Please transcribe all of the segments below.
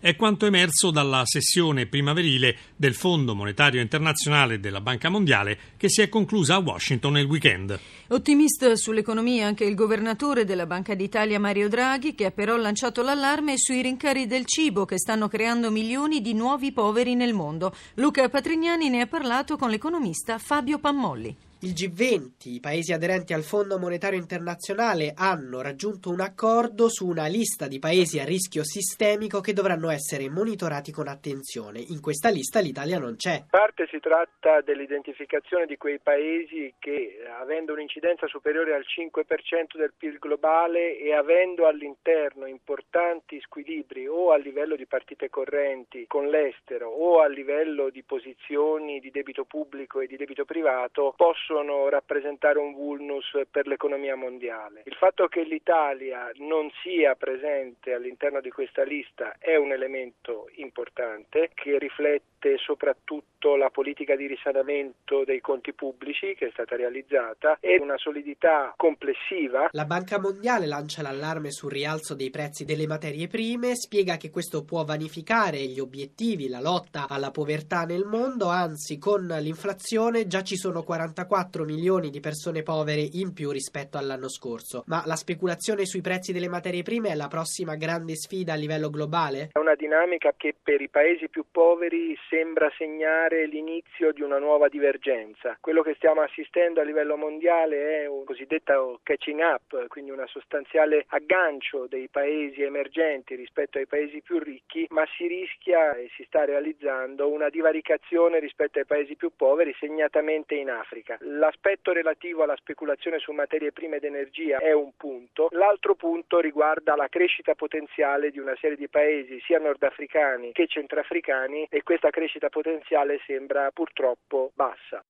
È quanto emerso dalla sessione primaverile del Fondo Monetario Internazionale e della Banca Mondiale che si è conclusa a Washington nel weekend. Ottimista sull'economia anche il governatore della Banca d'Italia Mario Draghi che ha però lanciato l'allarme sui rincari del cibo che stanno creando milioni di nuovi poveri nel mondo. Luca Patrignani ne ha parlato con l'economista Fabio Pammolli. Il G20, i paesi aderenti al Fondo Monetario Internazionale, hanno raggiunto un accordo su una lista di paesi a rischio sistemico che dovranno essere monitorati con attenzione. In questa lista l'Italia non c'è. In parte si tratta dell'identificazione di quei paesi che, avendo un'incidenza superiore al 5% del PIL globale e avendo all'interno importanti squilibri o a livello di partite correnti con l'estero o a livello di posizioni di debito pubblico e di debito privato, possono possono rappresentare un vulnus per l'economia mondiale. Il fatto che l'Italia non sia presente all'interno di questa lista è un elemento importante che riflette soprattutto la politica di risanamento dei conti pubblici che è stata realizzata e una solidità complessiva. La Banca Mondiale lancia l'allarme sul rialzo dei prezzi delle materie prime, spiega che questo può vanificare gli obiettivi, la lotta alla povertà nel mondo, anzi con l'inflazione già ci sono 44 4 milioni di persone povere in più rispetto all'anno scorso. Ma la speculazione sui prezzi delle materie prime è la prossima grande sfida a livello globale? È una dinamica che per i paesi più poveri sembra segnare l'inizio di una nuova divergenza. Quello che stiamo assistendo a livello mondiale è un cosiddetto catching up, quindi una sostanziale aggancio dei paesi emergenti rispetto ai paesi più ricchi, ma si rischia e si sta realizzando una divaricazione rispetto ai paesi più poveri, segnatamente in Africa. L'aspetto relativo alla speculazione su materie prime ed energia è un punto, l'altro punto riguarda la crescita potenziale di una serie di paesi sia nordafricani che centrafricani e questa crescita potenziale sembra purtroppo bassa.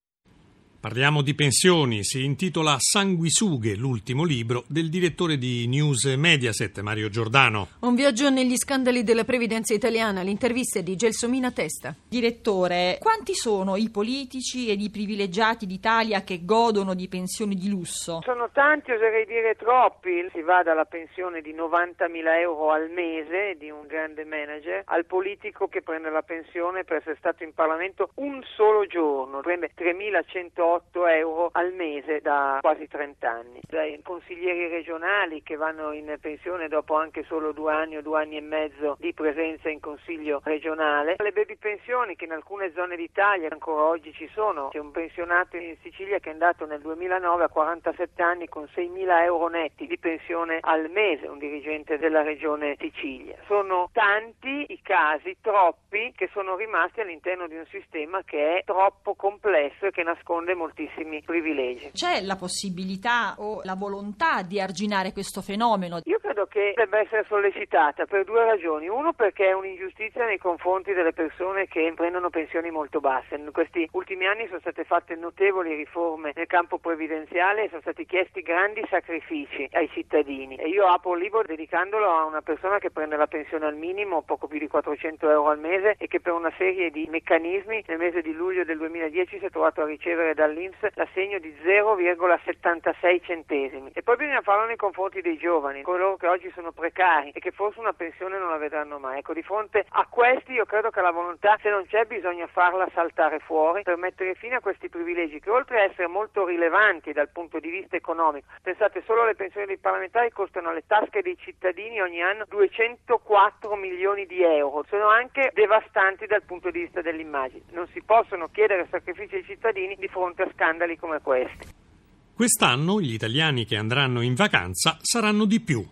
Parliamo di pensioni, si intitola Sanguisughe, l'ultimo libro del direttore di News Mediaset, Mario Giordano. Un viaggio negli scandali della previdenza italiana, l'intervista di Gelsomina Testa. Direttore, quanti sono i politici ed i privilegiati d'Italia che godono di pensioni di lusso? Sono tanti, oserei dire troppi. Si va dalla pensione di 90.000 euro al mese di un grande manager al politico che prende la pensione per essere stato in Parlamento un solo giorno, prende 3.100 8 euro al mese da quasi 30 anni. Dai consiglieri regionali che vanno in pensione dopo anche solo due anni o due anni e mezzo di presenza in consiglio regionale, le baby pensioni che in alcune zone d'Italia ancora oggi ci sono. C'è un pensionato in Sicilia che è andato nel 2009 a 47 anni con 6.000 euro netti di pensione al mese, un dirigente della regione Sicilia. Sono tanti i casi, troppi, che sono rimasti all'interno di un sistema che è troppo complesso e che nasconde moltissimi privilegi. C'è la possibilità o la volontà di arginare questo fenomeno? Io credo che debba essere sollecitata per due ragioni. Uno perché è un'ingiustizia nei confronti delle persone che prendono pensioni molto basse. In questi ultimi anni sono state fatte notevoli riforme nel campo previdenziale e sono stati chiesti grandi sacrifici ai cittadini. E io apro il libro dedicandolo a una persona che prende la pensione al minimo, poco più di 400 euro al mese e che per una serie di meccanismi nel mese di luglio del 2010 si è trovato a ricevere dal dall'Inps l'assegno di 0,76 centesimi. E poi bisogna farlo nei confronti dei giovani, coloro che oggi sono precari e che forse una pensione non la vedranno mai. Ecco, di fronte a questi io credo che la volontà, se non c'è, bisogna farla saltare fuori per mettere fine a questi privilegi che oltre a essere molto rilevanti dal punto di vista economico, pensate solo alle pensioni dei parlamentari costano alle tasche dei cittadini ogni anno 204 milioni di euro, sono anche devastanti dal punto di vista dell'immagine. Non si possono chiedere sacrifici ai cittadini di fronte a scandali come questi. Quest'anno gli italiani che andranno in vacanza saranno di più.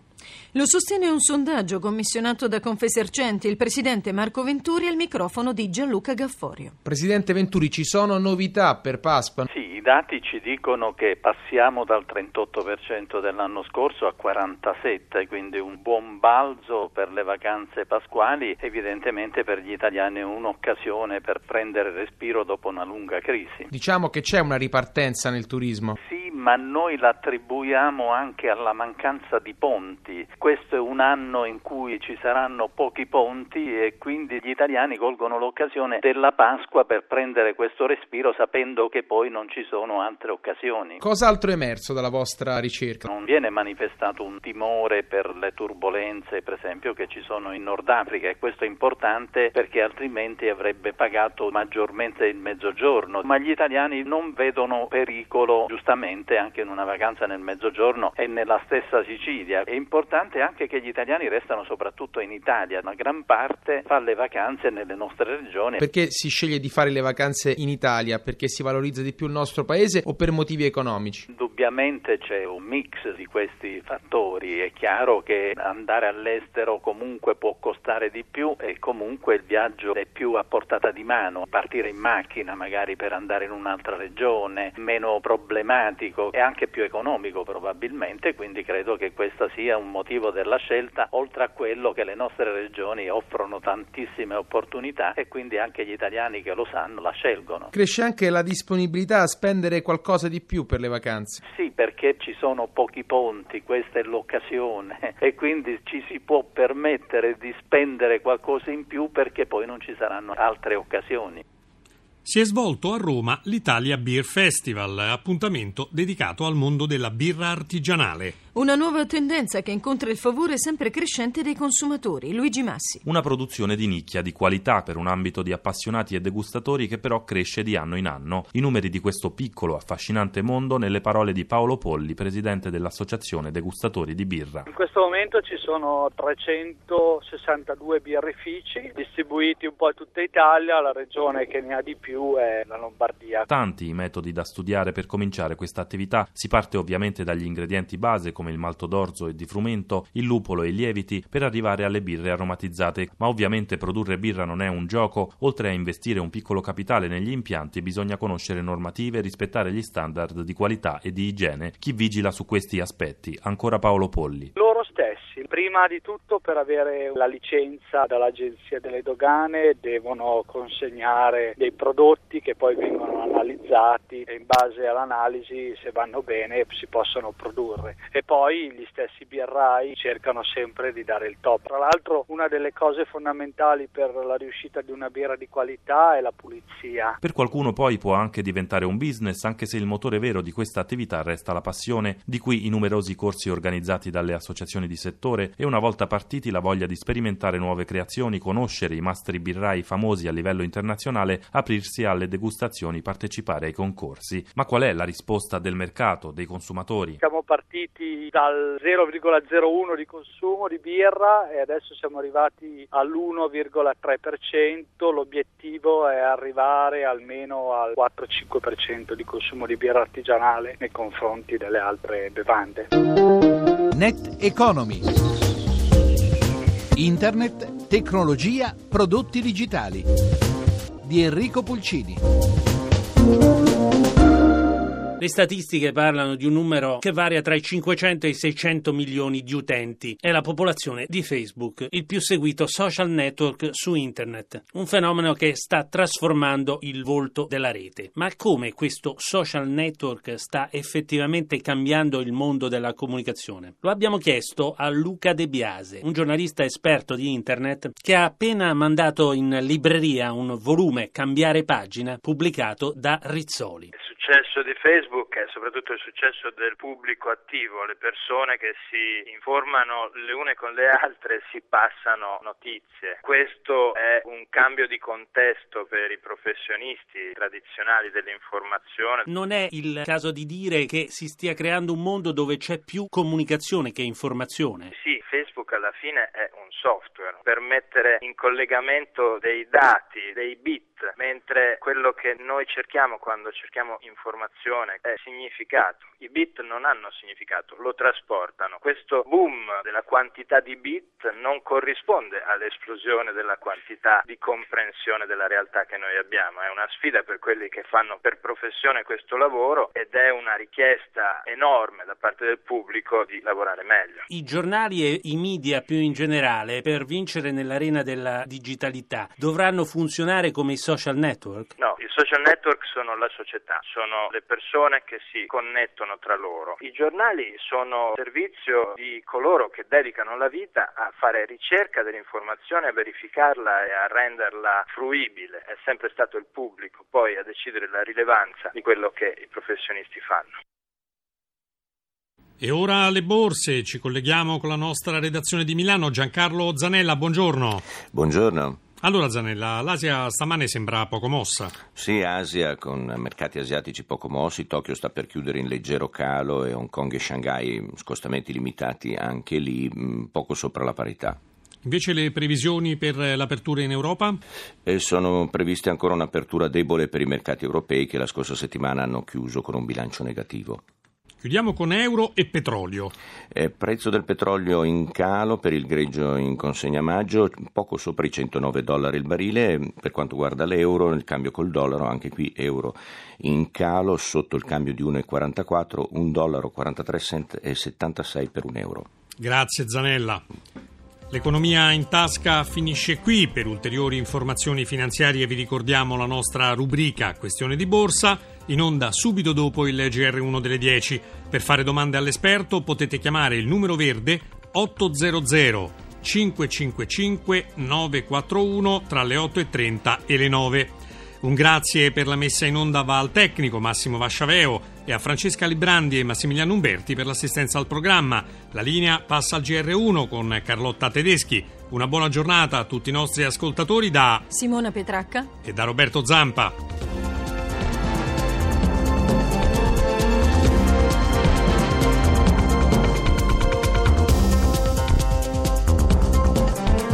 Lo sostiene un sondaggio commissionato da Confesercenti il presidente Marco Venturi al microfono di Gianluca Gafforio. Presidente Venturi, ci sono novità per Pasqua? Sì, dati ci dicono che passiamo dal 38% dell'anno scorso a 47%, quindi un buon balzo per le vacanze pasquali, evidentemente per gli italiani è un'occasione per prendere respiro dopo una lunga crisi. Diciamo che c'è una ripartenza nel turismo. Sì, ma noi l'attribuiamo anche alla mancanza di ponti. Questo è un anno in cui ci saranno pochi ponti e quindi gli italiani colgono l'occasione della Pasqua per prendere questo respiro sapendo che poi non ci sono altre occasioni. Cos'altro è emerso dalla vostra ricerca? Non viene manifestato un timore per le turbulenze, per esempio, che ci sono in Nord Africa e questo è importante perché altrimenti avrebbe pagato maggiormente il mezzogiorno, ma gli italiani non vedono pericolo giustamente anche in una vacanza nel mezzogiorno e nella stessa Sicilia. È importante anche che gli italiani restano soprattutto in Italia, una gran parte fa le vacanze nelle nostre regioni. Perché si sceglie di fare le vacanze in Italia? Perché si valorizza di più il nostro paese o per motivi economici? Indubbiamente c'è un mix di questi fattori, è chiaro che andare all'estero comunque può costare di più e comunque il viaggio è più a portata di mano, partire in macchina magari per andare in un'altra regione, meno problematico e anche più economico probabilmente, quindi credo che questo sia un motivo della scelta, oltre a quello che le nostre regioni offrono tantissime opportunità e quindi anche gli italiani che lo sanno la scelgono. Cresce anche la disponibilità a spendere qualcosa di più per le vacanze. Sì, perché ci sono pochi ponti, questa è l'occasione e quindi ci si può permettere di spendere qualcosa in più perché poi non ci saranno altre occasioni. Si è svolto a Roma l'Italia Beer Festival, appuntamento dedicato al mondo della birra artigianale. Una nuova tendenza che incontra il favore sempre crescente dei consumatori. Luigi Massi. Una produzione di nicchia di qualità per un ambito di appassionati e degustatori che però cresce di anno in anno. I numeri di questo piccolo, affascinante mondo nelle parole di Paolo Polli, presidente dell'Associazione Degustatori di Birra. In questo momento ci sono 362 birrifici distribuiti un po' in tutta Italia, la regione che ne ha di più è la Lombardia. Tanti i metodi da studiare per cominciare questa attività. Si parte ovviamente dagli ingredienti base come come il malto d'orzo e di frumento, il lupolo e i lieviti per arrivare alle birre aromatizzate. Ma ovviamente produrre birra non è un gioco, oltre a investire un piccolo capitale negli impianti bisogna conoscere normative e rispettare gli standard di qualità e di igiene. Chi vigila su questi aspetti? Ancora Paolo Polli. Loro stessi, prima di tutto per avere la licenza dall'Agenzia delle Dogane devono consegnare dei prodotti che poi vengono analizzati e in base all'analisi se vanno bene si possono produrre. E poi gli stessi birrai cercano sempre di dare il top. Tra l'altro una delle cose fondamentali per la riuscita di una birra di qualità è la pulizia. Per qualcuno poi può anche diventare un business, anche se il motore vero di questa attività resta la passione, di cui i numerosi corsi organizzati dalle associazioni di settore e una volta partiti la voglia di sperimentare nuove creazioni, conoscere i mastri birrai famosi a livello internazionale, aprirsi alle degustazioni, partecipare ai concorsi. Ma qual è la risposta del mercato, dei consumatori? Siamo partiti dal 0,01 di consumo di birra e adesso siamo arrivati all'1,3%, l'obiettivo è arrivare almeno al 4-5% di consumo di birra artigianale nei confronti delle altre bevande. Net Economy. Internet, tecnologia, prodotti digitali. Di Enrico Pulcini. Le statistiche parlano di un numero che varia tra i 500 e i 600 milioni di utenti. È la popolazione di Facebook, il più seguito social network su internet. Un fenomeno che sta trasformando il volto della rete. Ma come questo social network sta effettivamente cambiando il mondo della comunicazione? Lo abbiamo chiesto a Luca De Biase, un giornalista esperto di internet che ha appena mandato in libreria un volume Cambiare pagina pubblicato da Rizzoli successo di Facebook è soprattutto il successo del pubblico attivo, le persone che si informano le une con le altre, si passano notizie. Questo è un cambio di contesto per i professionisti tradizionali dell'informazione. Non è il caso di dire che si stia creando un mondo dove c'è più comunicazione che informazione? Sì, Facebook alla fine è software per mettere in collegamento dei dati, dei bit, mentre quello che noi cerchiamo quando cerchiamo informazione è significato. I bit non hanno significato, lo trasportano. Questo boom della quantità di bit non corrisponde all'esplosione della quantità di comprensione della realtà che noi abbiamo. È una sfida per quelli che fanno per professione questo lavoro ed è una richiesta enorme da parte del pubblico di lavorare meglio. I giornali e i media più in generale per vincere nell'arena della digitalità dovranno funzionare come i social network? No, I social network sono la società, sono le persone che si connettono tra loro. I giornali sono servizio di coloro che dedicano la vita a fare ricerca dell'informazione, a verificarla e a renderla fruibile. È sempre stato il pubblico poi a decidere la rilevanza di quello che i professionisti fanno. E ora alle borse, ci colleghiamo con la nostra redazione di Milano, Giancarlo Zanella, buongiorno. Buongiorno. Allora Zanella, l'Asia stamane sembra poco mossa. Sì, Asia con mercati asiatici poco mossi, Tokyo sta per chiudere in leggero calo e Hong Kong e Shanghai scostamenti limitati anche lì, mm, poco sopra la parità. Invece le previsioni per l'apertura in Europa? E sono previste ancora un'apertura debole per i mercati europei che la scorsa settimana hanno chiuso con un bilancio negativo. Chiudiamo con euro e petrolio. Eh, prezzo del petrolio in calo per il greggio in consegna maggio, poco sopra i 109 dollari il barile. Per quanto riguarda l'euro, il cambio col dollaro, anche qui euro in calo sotto il cambio di 1,44, 1 dollaro 43 cent e 76 per un euro. Grazie Zanella. L'economia in tasca finisce qui. Per ulteriori informazioni finanziarie vi ricordiamo la nostra rubrica Questione di borsa, in onda subito dopo il GR1 delle 10. Per fare domande all'esperto potete chiamare il numero verde 800 555 941 tra le 8.30 e le 9. Un grazie per la messa in onda va al tecnico Massimo Vasciaveo e a Francesca Librandi e Massimiliano Umberti per l'assistenza al programma. La linea passa al GR1 con Carlotta Tedeschi. Una buona giornata a tutti i nostri ascoltatori da Simona Petracca e da Roberto Zampa.